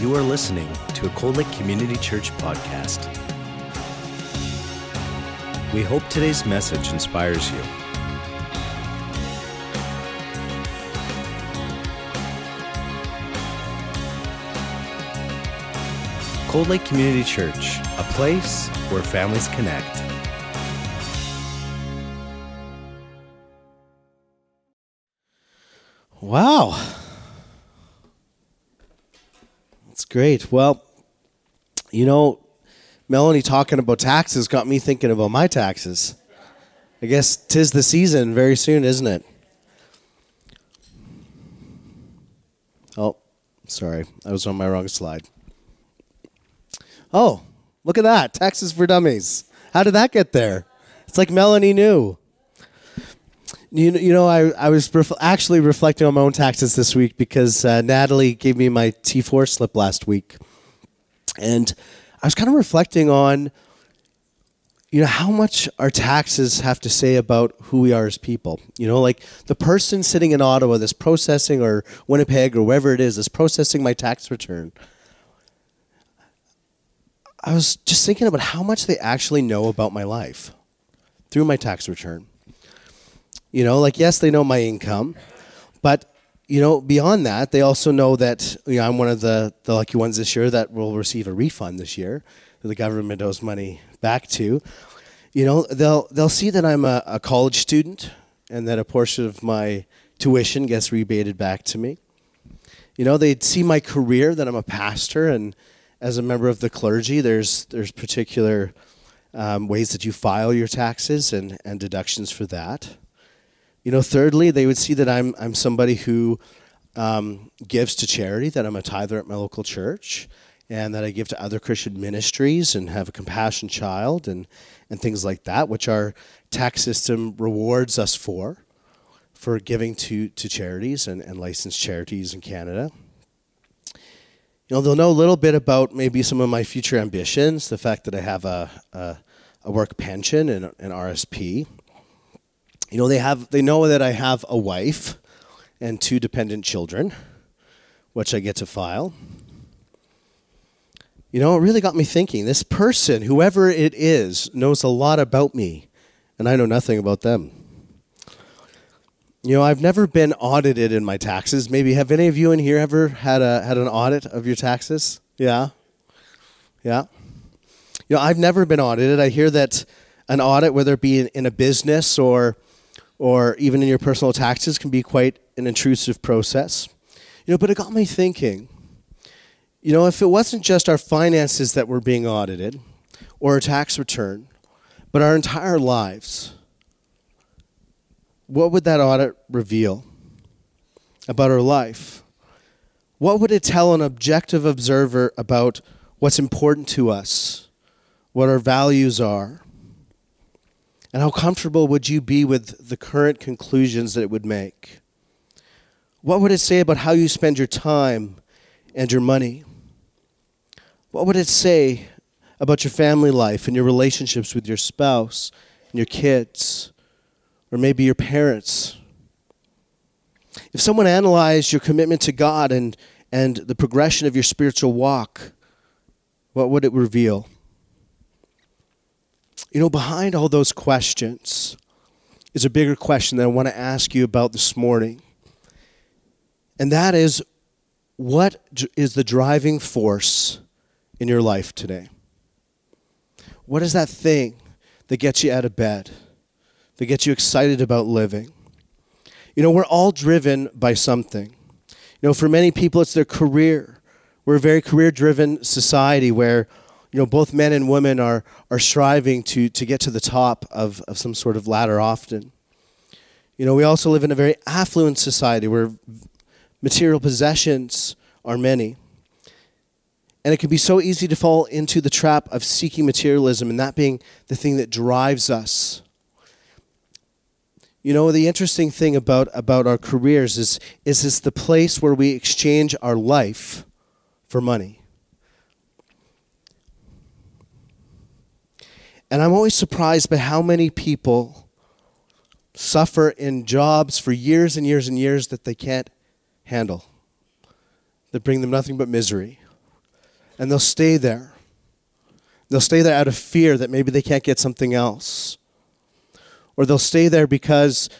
You are listening to a Cold Lake Community Church podcast. We hope today's message inspires you. Cold Lake Community Church, a place where families connect. Wow. That's great. Well, you know, Melanie talking about taxes got me thinking about my taxes. I guess tis the season very soon, isn't it? Oh, sorry. I was on my wrong slide. Oh, look at that. Taxes for Dummies. How did that get there? It's like Melanie knew. You, you know, I, I was ref- actually reflecting on my own taxes this week because uh, Natalie gave me my T4 slip last week. And I was kind of reflecting on, you know, how much our taxes have to say about who we are as people. You know, like the person sitting in Ottawa that's processing, or Winnipeg, or wherever it is, that's processing my tax return. I was just thinking about how much they actually know about my life through my tax return. You know, like yes, they know my income, but you know, beyond that, they also know that you know I'm one of the the lucky ones this year that will receive a refund this year that the government owes money back to. You know, they'll they'll see that I'm a, a college student and that a portion of my tuition gets rebated back to me. You know, they'd see my career that I'm a pastor and as a member of the clergy, there's there's particular um, ways that you file your taxes and, and deductions for that. You know, thirdly, they would see that I'm I'm somebody who um, gives to charity, that I'm a tither at my local church, and that I give to other Christian ministries and have a compassion child and and things like that, which our tax system rewards us for, for giving to to charities and, and licensed charities in Canada. You know, they'll know a little bit about maybe some of my future ambitions, the fact that I have a, a, a work pension and an RSP. You know, they have they know that I have a wife and two dependent children, which I get to file. You know, it really got me thinking. This person, whoever it is, knows a lot about me, and I know nothing about them. You know, I've never been audited in my taxes. Maybe have any of you in here ever had a had an audit of your taxes? Yeah. Yeah. You know, I've never been audited. I hear that an audit, whether it be in, in a business or or even in your personal taxes, can be quite an intrusive process. You know, but it got me thinking. You know, if it wasn't just our finances that were being audited or a tax return, but our entire lives what would that audit reveal about our life? What would it tell an objective observer about what's important to us, what our values are? And how comfortable would you be with the current conclusions that it would make? What would it say about how you spend your time and your money? What would it say about your family life and your relationships with your spouse and your kids? or maybe your parents. If someone analyzed your commitment to God and, and the progression of your spiritual walk, what would it reveal? You know, behind all those questions is a bigger question that I want to ask you about this morning. And that is what is the driving force in your life today? What is that thing that gets you out of bed? that gets you excited about living. You know, we're all driven by something. You know, for many people, it's their career. We're a very career driven society where, you know, both men and women are, are striving to, to get to the top of, of some sort of ladder often. You know, we also live in a very affluent society where material possessions are many. And it can be so easy to fall into the trap of seeking materialism and that being the thing that drives us. You know, the interesting thing about, about our careers is, is it's the place where we exchange our life for money. And I'm always surprised by how many people suffer in jobs for years and years and years that they can't handle, that bring them nothing but misery. and they'll stay there. They'll stay there out of fear that maybe they can't get something else. Or they'll stay there because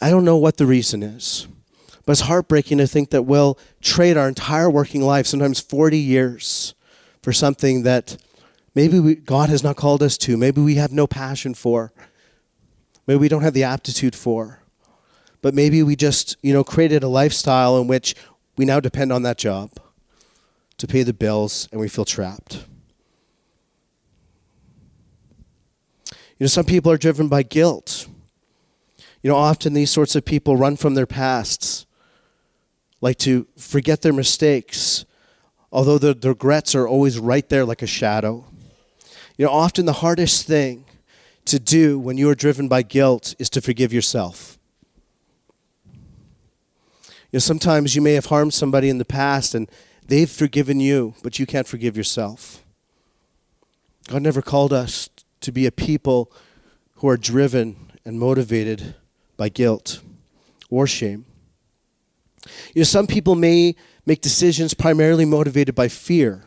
I don't know what the reason is. But it's heartbreaking to think that we'll trade our entire working life, sometimes 40 years, for something that maybe we, God has not called us to, maybe we have no passion for, maybe we don't have the aptitude for. But maybe we just, you know, created a lifestyle in which we now depend on that job to pay the bills and we feel trapped. You know, some people are driven by guilt. You know, often these sorts of people run from their pasts, like to forget their mistakes, although the, regrets are always right there like a shadow. You know, often the hardest thing to do when you are driven by guilt is to forgive yourself. You know, sometimes you may have harmed somebody in the past and they've forgiven you, but you can't forgive yourself. God never called us to be a people who are driven and motivated by guilt or shame. You know, some people may make decisions primarily motivated by fear.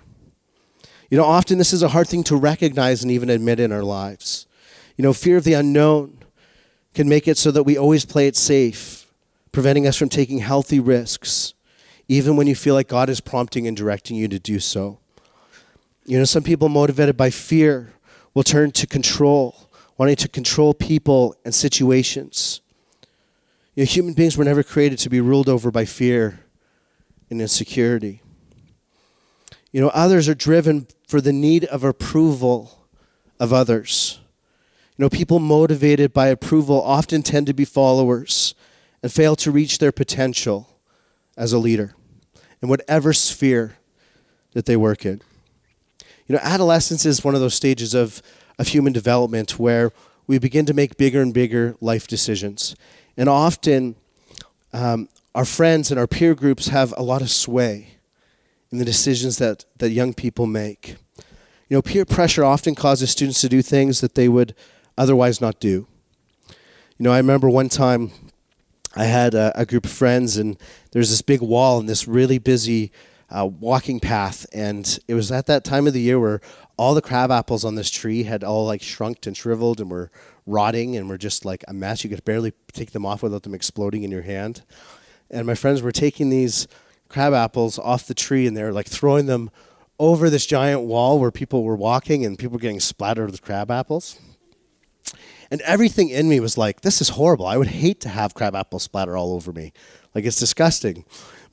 You know, often this is a hard thing to recognize and even admit in our lives. You know, fear of the unknown can make it so that we always play it safe, preventing us from taking healthy risks, even when you feel like God is prompting and directing you to do so. You know, some people motivated by fear will turn to control, wanting to control people and situations. You know, human beings were never created to be ruled over by fear and insecurity. You know, others are driven for the need of approval of others. You know, people motivated by approval often tend to be followers and fail to reach their potential as a leader in whatever sphere that they work in. You know, adolescence is one of those stages of, of human development where we begin to make bigger and bigger life decisions. And often, um, our friends and our peer groups have a lot of sway in the decisions that, that young people make. You know, peer pressure often causes students to do things that they would otherwise not do. You know, I remember one time I had a, a group of friends, and there's this big wall and this really busy uh, walking path, and it was at that time of the year where all the crab apples on this tree had all like shrunk and shriveled and were rotting and were just like a mess. You could barely take them off without them exploding in your hand. And my friends were taking these crab apples off the tree and they're like throwing them over this giant wall where people were walking and people were getting splattered with crab apples. And everything in me was like, this is horrible. I would hate to have crab apples splatter all over me. Like, it's disgusting.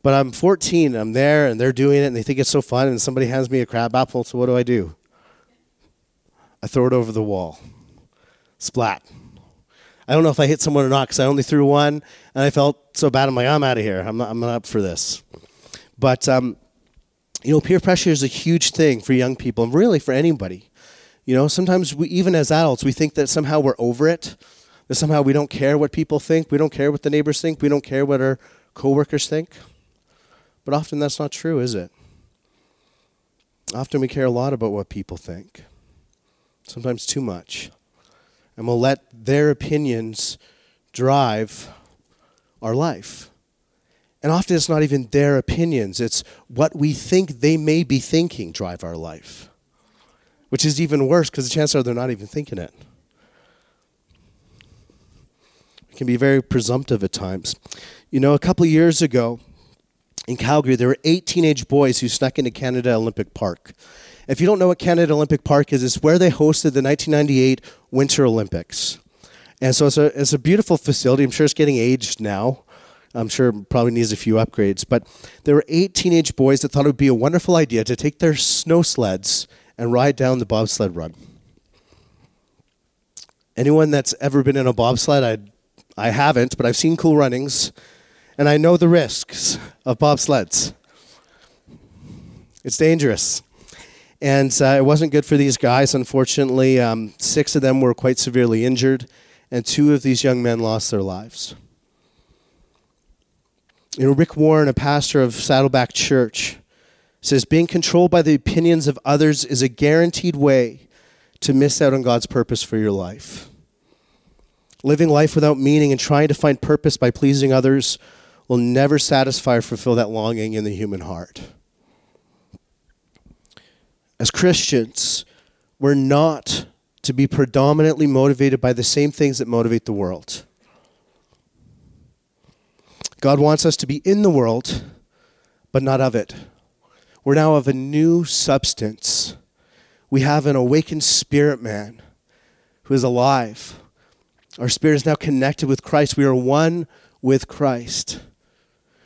But I'm 14, I'm there, and they're doing it, and they think it's so fun, and somebody hands me a crab apple, so what do I do? I throw it over the wall. Splat. I don't know if I hit someone or not because I only threw one, and I felt so bad. I'm like, I'm out of here. I'm not, I'm not up for this. But, um, you know, peer pressure is a huge thing for young people, and really for anybody. You know, sometimes we, even as adults, we think that somehow we're over it, that somehow we don't care what people think, we don't care what the neighbors think, we don't care what our coworkers think. But often that's not true, is it? Often we care a lot about what people think, sometimes too much. And we'll let their opinions drive our life. And often it's not even their opinions, it's what we think they may be thinking drive our life, which is even worse because the chances are they're not even thinking it. It can be very presumptive at times. You know, a couple years ago, in Calgary, there were eight teenage boys who snuck into Canada Olympic Park. If you don't know what Canada Olympic Park is, it's where they hosted the 1998 Winter Olympics. And so it's a, it's a beautiful facility. I'm sure it's getting aged now. I'm sure probably needs a few upgrades. But there were eight teenage boys that thought it would be a wonderful idea to take their snow sleds and ride down the bobsled run. Anyone that's ever been in a bobsled, I, I haven't, but I've seen cool runnings and I know the risks of bobsleds. It's dangerous. And uh, it wasn't good for these guys, unfortunately. Um, six of them were quite severely injured, and two of these young men lost their lives. You know, Rick Warren, a pastor of Saddleback Church, says being controlled by the opinions of others is a guaranteed way to miss out on God's purpose for your life. Living life without meaning and trying to find purpose by pleasing others will never satisfy or fulfill that longing in the human heart. as Christians, we're not to be predominantly motivated by the same things that motivate the world. God wants us to be in the world, but not of it. We're now of a new substance. We have an awakened spirit man who is alive. Our spirit is now connected with Christ. We are one with Christ,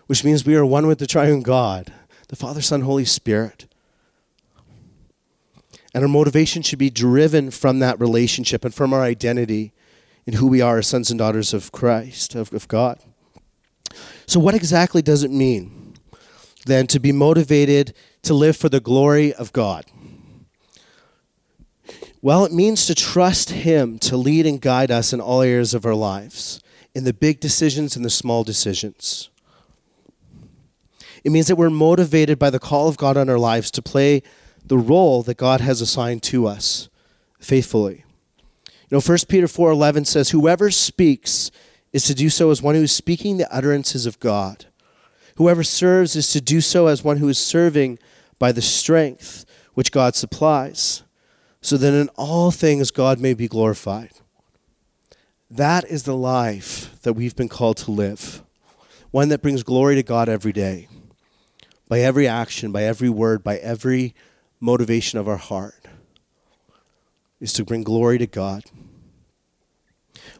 which means we are one with the triune God, the Father, Son, Holy Spirit. And our motivation should be driven from that relationship and from our identity in who we are as sons and daughters of Christ, of, of God. So, what exactly does it mean then to be motivated to live for the glory of God? Well, it means to trust Him to lead and guide us in all areas of our lives, in the big decisions and the small decisions. It means that we're motivated by the call of God on our lives to play the role that God has assigned to us faithfully. You know, 1 Peter 4:11 says whoever speaks is to do so as one who is speaking the utterances of God. Whoever serves is to do so as one who is serving by the strength which God supplies so that in all things God may be glorified. That is the life that we've been called to live, one that brings glory to God every day, by every action, by every word, by every motivation of our heart, is to bring glory to God.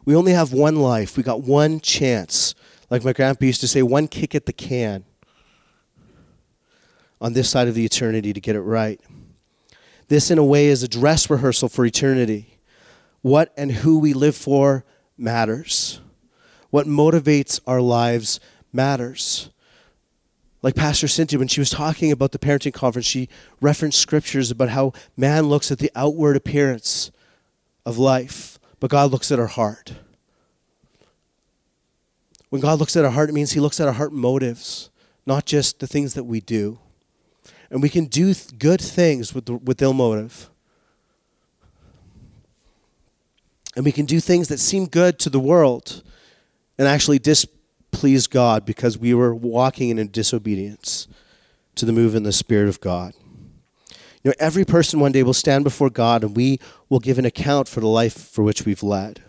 We only have one life, we got one chance. Like my grandpa used to say, one kick at the can on this side of the eternity to get it right. This, in a way, is a dress rehearsal for eternity. What and who we live for matters. What motivates our lives matters. Like Pastor Cynthia, when she was talking about the parenting conference, she referenced scriptures about how man looks at the outward appearance of life, but God looks at our heart. When God looks at our heart, it means He looks at our heart motives, not just the things that we do. And we can do th- good things with, the, with ill motive. And we can do things that seem good to the world and actually displease God because we were walking in disobedience to the move in the Spirit of God. You know, every person one day will stand before God and we will give an account for the life for which we've led.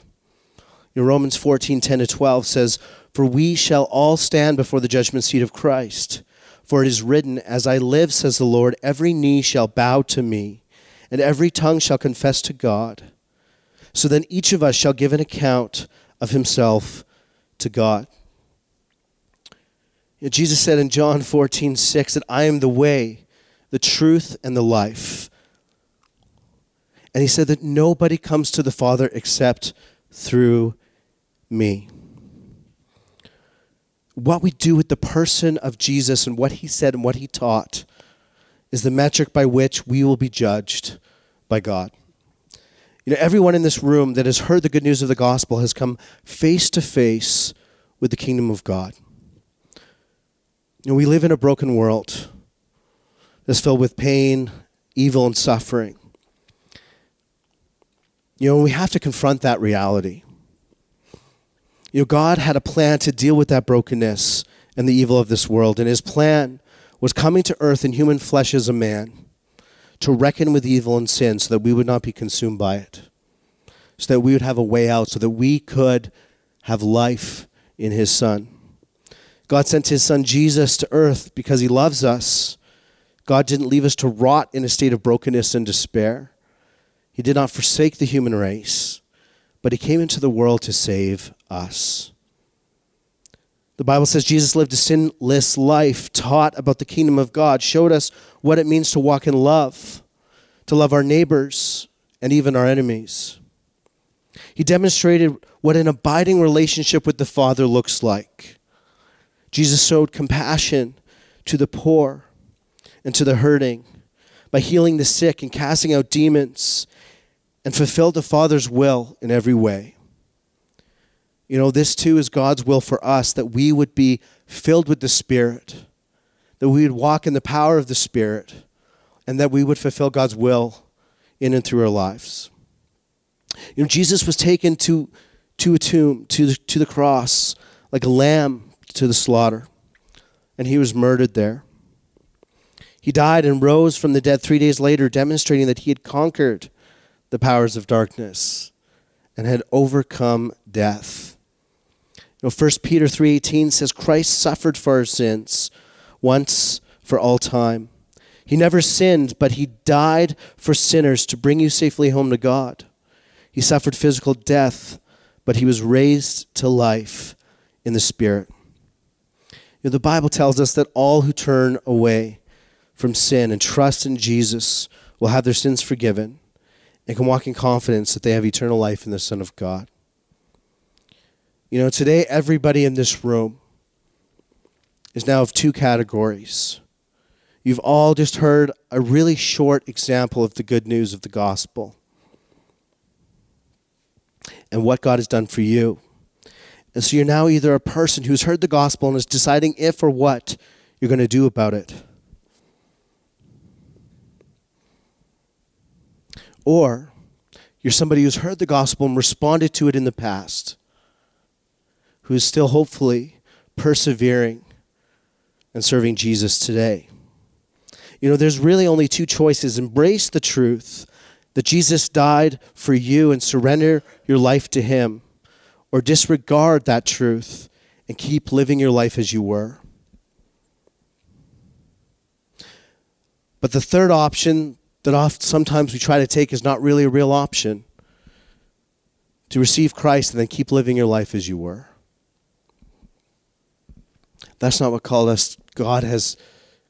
You know, Romans 14, 10 to 12 says, For we shall all stand before the judgment seat of Christ. For it is written, As I live, says the Lord, every knee shall bow to me, and every tongue shall confess to God. So then each of us shall give an account of himself to God. Jesus said in John 14, 6 that I am the way, the truth, and the life. And he said that nobody comes to the Father except through me what we do with the person of Jesus and what he said and what he taught is the metric by which we will be judged by God. You know, everyone in this room that has heard the good news of the gospel has come face to face with the kingdom of God. You know, we live in a broken world that's filled with pain, evil, and suffering. You know, we have to confront that reality. You know, God had a plan to deal with that brokenness and the evil of this world, and his plan was coming to earth in human flesh as a man to reckon with evil and sin so that we would not be consumed by it, so that we would have a way out, so that we could have life in his Son. God sent his Son Jesus to earth because he loves us. God didn't leave us to rot in a state of brokenness and despair. He did not forsake the human race but he came into the world to save us. The Bible says Jesus lived a sinless life, taught about the kingdom of God, showed us what it means to walk in love, to love our neighbors and even our enemies. He demonstrated what an abiding relationship with the Father looks like. Jesus showed compassion to the poor and to the hurting by healing the sick and casting out demons and fulfilled the Father's will in every way. You know, this too is God's will for us that we would be filled with the Spirit, that we would walk in the power of the Spirit, and that we would fulfill God's will in and through our lives. You know, Jesus was taken to, to a tomb, to the, to the cross, like a lamb to the slaughter, and he was murdered there. He died and rose from the dead three days later, demonstrating that he had conquered the powers of darkness and had overcome death. You know, 1 Peter 3:18 says Christ suffered for our sins once for all time. He never sinned, but he died for sinners to bring you safely home to God. He suffered physical death, but he was raised to life in the spirit. You know, the Bible tells us that all who turn away from sin and trust in Jesus will have their sins forgiven and can walk in confidence that they have eternal life in the Son of God. You know, today everybody in this room is now of two categories. You've all just heard a really short example of the good news of the gospel and what God has done for you. And so you're now either a person who's heard the gospel and is deciding if or what you're going to do about it. Or you're somebody who's heard the gospel and responded to it in the past, who is still hopefully persevering and serving Jesus today. You know, there's really only two choices embrace the truth that Jesus died for you and surrender your life to Him, or disregard that truth and keep living your life as you were. But the third option that oft, sometimes we try to take is not really a real option to receive Christ and then keep living your life as you were. That's not what called us God has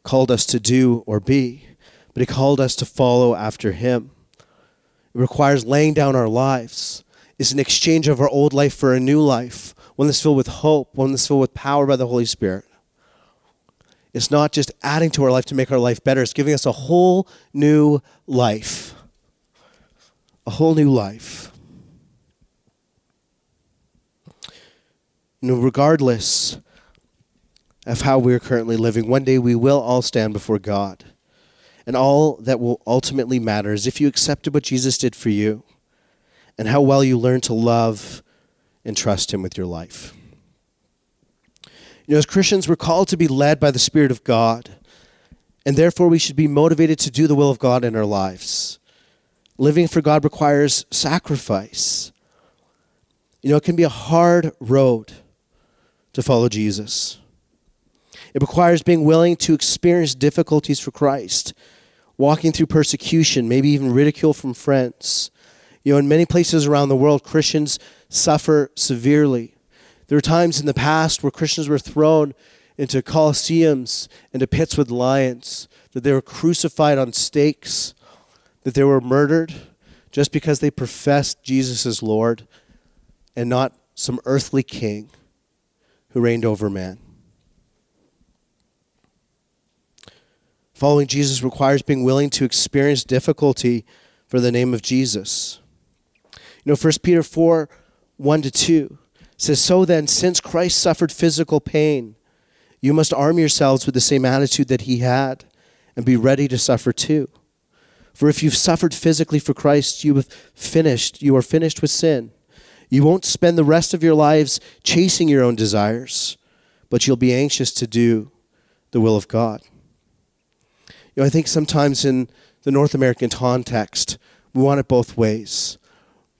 called us to do or be, but He called us to follow after Him. It requires laying down our lives. It's an exchange of our old life for a new life, one that's filled with hope, one that's filled with power by the Holy Spirit. It's not just adding to our life to make our life better, it's giving us a whole new life. A whole new life. You know, regardless of how we're currently living. One day we will all stand before God. And all that will ultimately matter is if you accepted what Jesus did for you and how well you learned to love and trust Him with your life. You know, as Christians, we're called to be led by the Spirit of God, and therefore we should be motivated to do the will of God in our lives. Living for God requires sacrifice. You know, it can be a hard road to follow Jesus. It requires being willing to experience difficulties for Christ, walking through persecution, maybe even ridicule from friends. You know, in many places around the world, Christians suffer severely. There were times in the past where Christians were thrown into coliseums, into pits with lions, that they were crucified on stakes, that they were murdered just because they professed Jesus as Lord and not some earthly king who reigned over man. Following Jesus requires being willing to experience difficulty for the name of Jesus. You know, 1 Peter 4 1 to 2 says, So then, since Christ suffered physical pain, you must arm yourselves with the same attitude that he had and be ready to suffer too. For if you've suffered physically for Christ, you have finished, you are finished with sin. You won't spend the rest of your lives chasing your own desires, but you'll be anxious to do the will of God. You know, I think sometimes in the North American context, we want it both ways.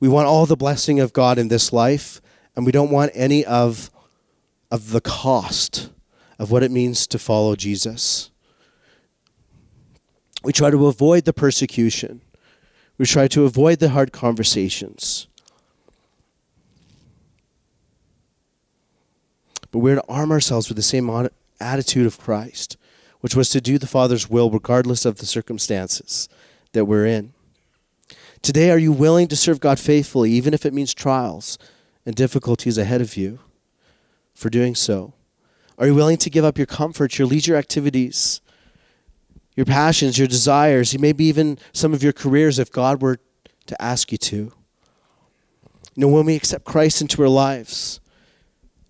We want all the blessing of God in this life, and we don't want any of, of the cost of what it means to follow Jesus. We try to avoid the persecution. We try to avoid the hard conversations. But we're to arm ourselves with the same attitude of Christ which was to do the Father's will regardless of the circumstances that we're in. Today, are you willing to serve God faithfully, even if it means trials and difficulties ahead of you for doing so? Are you willing to give up your comforts, your leisure activities, your passions, your desires, maybe even some of your careers if God were to ask you to? You know, when we accept Christ into our lives,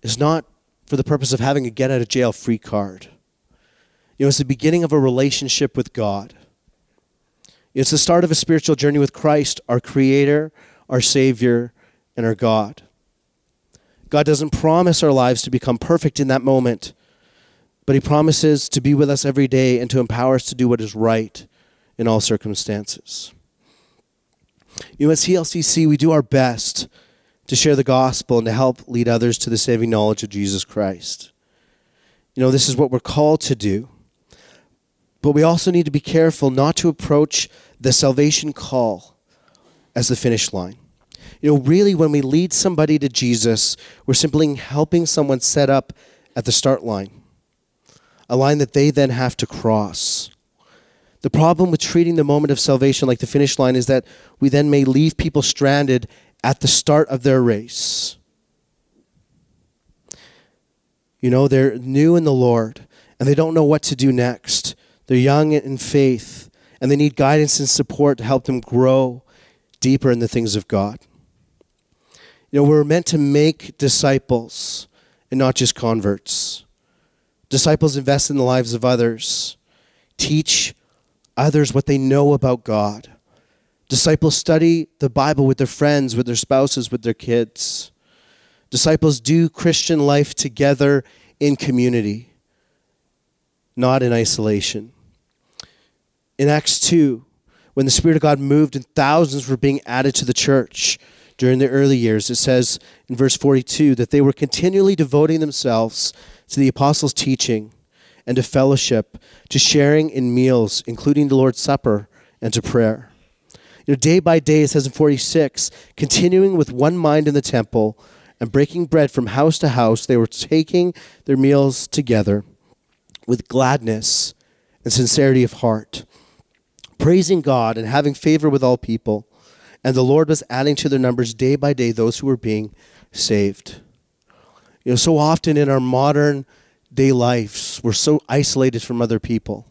it's not for the purpose of having a get out of jail free card. You know, it's the beginning of a relationship with God. It's the start of a spiritual journey with Christ, our Creator, our Savior, and our God. God doesn't promise our lives to become perfect in that moment, but He promises to be with us every day and to empower us to do what is right in all circumstances. You know, at CLCC, we do our best to share the gospel and to help lead others to the saving knowledge of Jesus Christ. You know, this is what we're called to do. But we also need to be careful not to approach the salvation call as the finish line. You know, really, when we lead somebody to Jesus, we're simply helping someone set up at the start line, a line that they then have to cross. The problem with treating the moment of salvation like the finish line is that we then may leave people stranded at the start of their race. You know, they're new in the Lord and they don't know what to do next. They're young in faith and they need guidance and support to help them grow deeper in the things of God. You know, we're meant to make disciples and not just converts. Disciples invest in the lives of others, teach others what they know about God. Disciples study the Bible with their friends, with their spouses, with their kids. Disciples do Christian life together in community, not in isolation. In Acts 2, when the Spirit of God moved and thousands were being added to the church during the early years, it says in verse 42 that they were continually devoting themselves to the apostles' teaching and to fellowship, to sharing in meals, including the Lord's Supper, and to prayer. You know, day by day, it says in 46, continuing with one mind in the temple and breaking bread from house to house, they were taking their meals together with gladness and sincerity of heart, praising God and having favor with all people. And the Lord was adding to their numbers day by day those who were being saved. You know, so often in our modern day lives, we're so isolated from other people.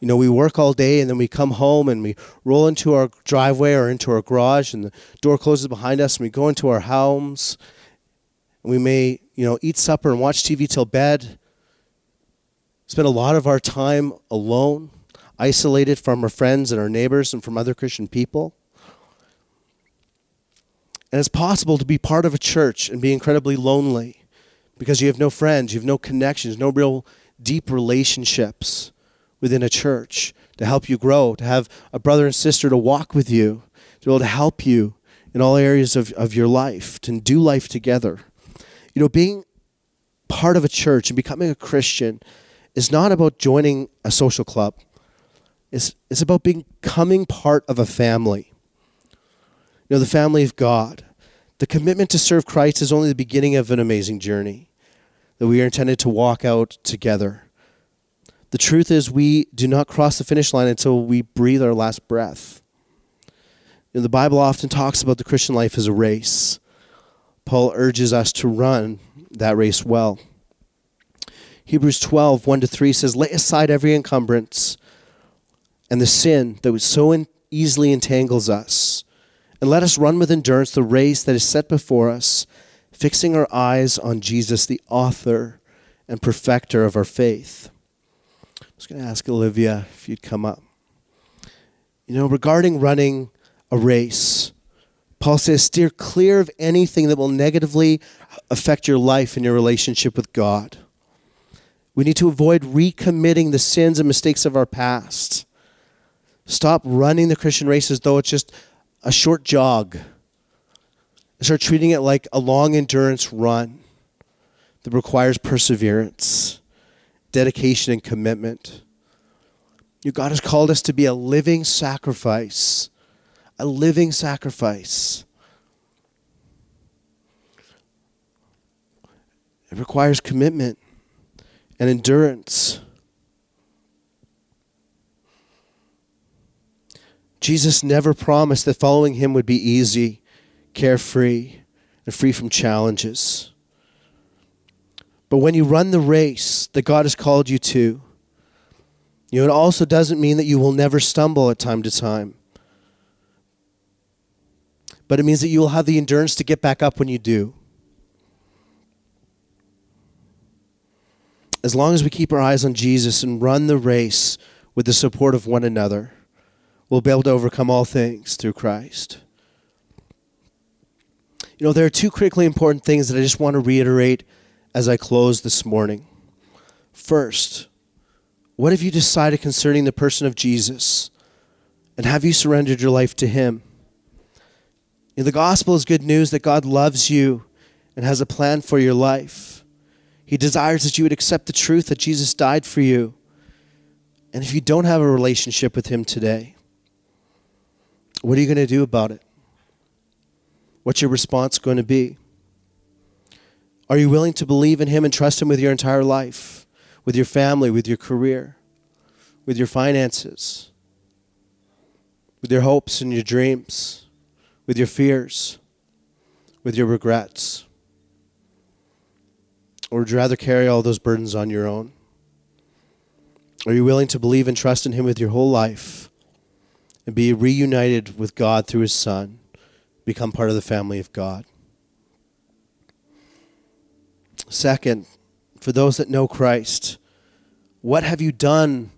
You know, we work all day and then we come home and we roll into our driveway or into our garage and the door closes behind us and we go into our homes and we may, you know, eat supper and watch TV till bed. Spend a lot of our time alone, isolated from our friends and our neighbors and from other Christian people. And it's possible to be part of a church and be incredibly lonely because you have no friends, you have no connections, no real deep relationships within a church to help you grow, to have a brother and sister to walk with you, to be able to help you in all areas of, of your life, to do life together. You know, being part of a church and becoming a Christian is not about joining a social club. It's, it's about becoming part of a family. You know, the family of God. The commitment to serve Christ is only the beginning of an amazing journey that we are intended to walk out together. The truth is, we do not cross the finish line until we breathe our last breath. You know, the Bible often talks about the Christian life as a race. Paul urges us to run that race well. Hebrews 12, 1 to 3 says, Lay aside every encumbrance and the sin that so easily entangles us, and let us run with endurance the race that is set before us fixing our eyes on Jesus, the author and perfecter of our faith. I was going to ask Olivia if you'd come up. You know, regarding running a race, Paul says, steer clear of anything that will negatively affect your life and your relationship with God. We need to avoid recommitting the sins and mistakes of our past. Stop running the Christian race as though it's just a short jog start treating it like a long endurance run that requires perseverance, dedication, and commitment. You God has called us to be a living sacrifice, a living sacrifice. It requires commitment and endurance. Jesus never promised that following him would be easy carefree, and free from challenges. But when you run the race that God has called you to, you know, it also doesn't mean that you will never stumble at time to time. But it means that you will have the endurance to get back up when you do. As long as we keep our eyes on Jesus and run the race with the support of one another, we'll be able to overcome all things through Christ. You know, there are two critically important things that I just want to reiterate as I close this morning. first. What have you decided concerning the person of Jesus? And have you surrendered your life to Him? In the gospel is good news that God loves you and has a plan for your life. He desires that you would accept the truth that Jesus died for you. And if you don't have a relationship with Him today, what are you going to do about it? What's your response going to be? Are you willing to believe in Him and trust Him with your entire life, with your family, with your career, with your finances, with your hopes and your dreams, with your fears, with your regrets? Or would you rather carry all those burdens on your own? Are you willing to believe and trust in Him with your whole life and be reunited with God through His Son, become part of the family of God? Second, for those that know Christ, what have you done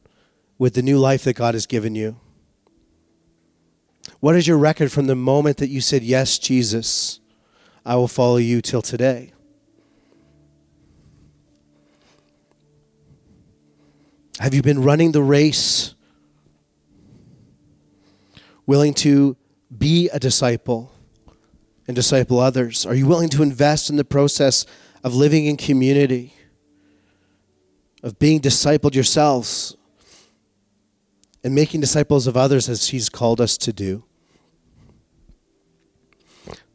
with the new life that God has given you? What is your record from the moment that you said, Yes, Jesus, I will follow you till today? Have you been running the race, willing to be a disciple and disciple others? Are you willing to invest in the process of living in community, of being discipled yourselves, and making disciples of others as He's called us to do?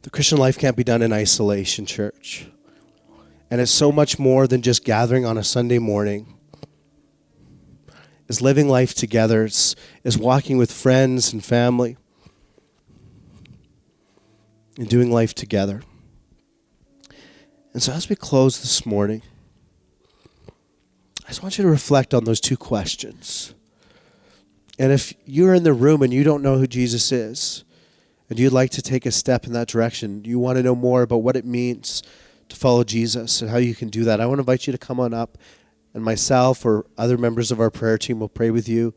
The Christian life can't be done in isolation, church. And it's so much more than just gathering on a Sunday morning is living life together, is, is walking with friends and family, and doing life together. And so, as we close this morning, I just want you to reflect on those two questions. And if you're in the room and you don't know who Jesus is, and you'd like to take a step in that direction, you want to know more about what it means to follow Jesus and how you can do that, I want to invite you to come on up and myself or other members of our prayer team will pray with you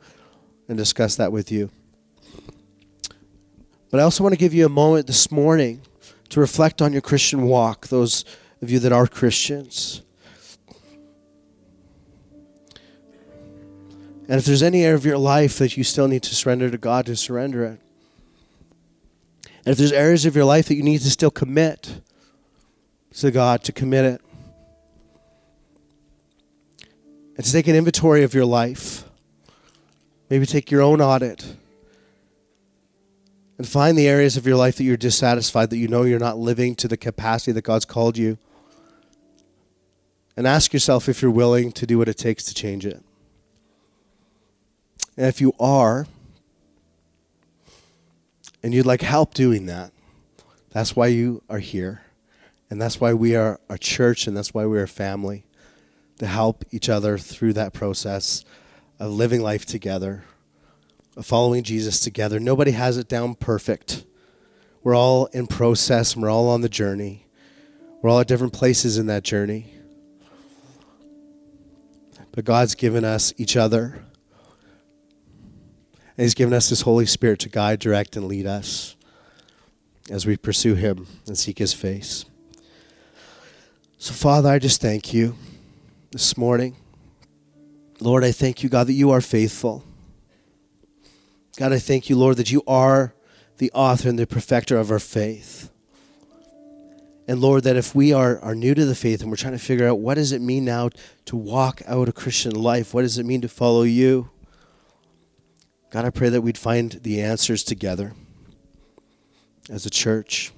and discuss that with you. But I also want to give you a moment this morning to reflect on your Christian walk, those of you that are Christians. And if there's any area of your life that you still need to surrender to God, to surrender it. And if there's areas of your life that you need to still commit to God, to commit it and to take an inventory of your life. Maybe take your own audit and find the areas of your life that you're dissatisfied, that you know you're not living to the capacity that God's called you. And ask yourself if you're willing to do what it takes to change it. And if you are, and you'd like help doing that, that's why you are here. And that's why we are a church, and that's why we're a family to help each other through that process of living life together, of following Jesus together. Nobody has it down perfect. We're all in process we're all on the journey. We're all at different places in that journey. But God's given us each other. And He's given us His Holy Spirit to guide, direct, and lead us as we pursue Him and seek His face. So, Father, I just thank you this morning. Lord, I thank you, God, that you are faithful. God, I thank you, Lord, that you are the author and the perfecter of our faith. And Lord, that if we are, are new to the faith and we're trying to figure out what does it mean now to walk out a Christian life, what does it mean to follow you? God, I pray that we'd find the answers together as a church.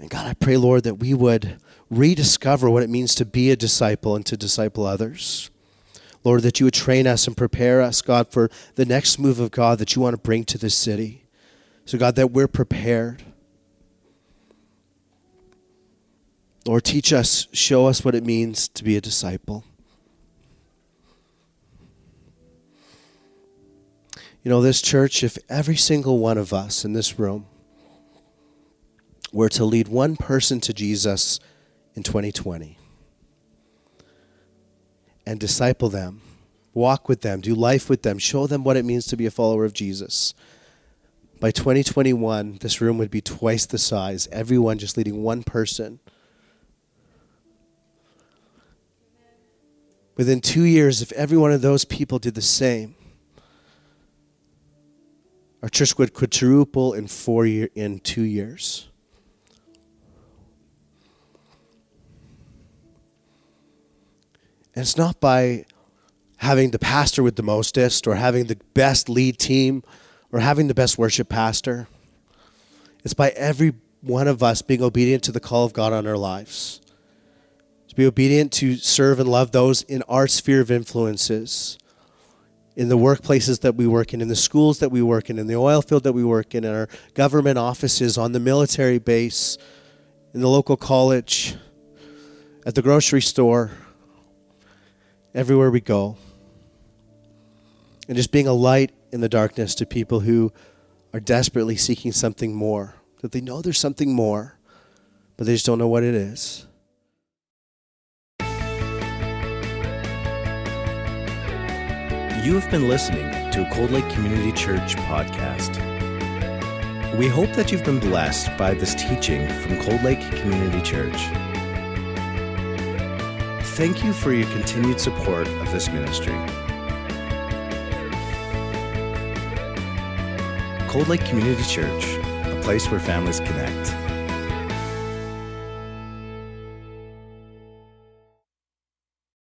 And God, I pray, Lord, that we would rediscover what it means to be a disciple and to disciple others. Lord, that you would train us and prepare us, God, for the next move of God that you want to bring to this city. So, God, that we're prepared. Lord, teach us, show us what it means to be a disciple. You know, this church, if every single one of us in this room were to lead one person to Jesus in 2020 and disciple them, walk with them, do life with them, show them what it means to be a follower of Jesus. By 2021, this room would be twice the size, everyone just leading one person. Within two years, if every one of those people did the same, our church would quadruple in four year in two years. And it's not by having the pastor with the mostest or having the best lead team or having the best worship pastor. It's by every one of us being obedient to the call of God on our lives. To be obedient to serve and love those in our sphere of influences, in the workplaces that we work in, in the schools that we work in, in the oil field that we work in, in our government offices, on the military base, in the local college, at the grocery store, everywhere we go. And just being a light in the darkness to people who are desperately seeking something more, that they know there's something more, but they just don't know what it is. You have been listening to a Cold Lake Community Church podcast. We hope that you've been blessed by this teaching from Cold Lake Community Church. Thank you for your continued support of this ministry. Cold Lake Community Church, a place where families connect.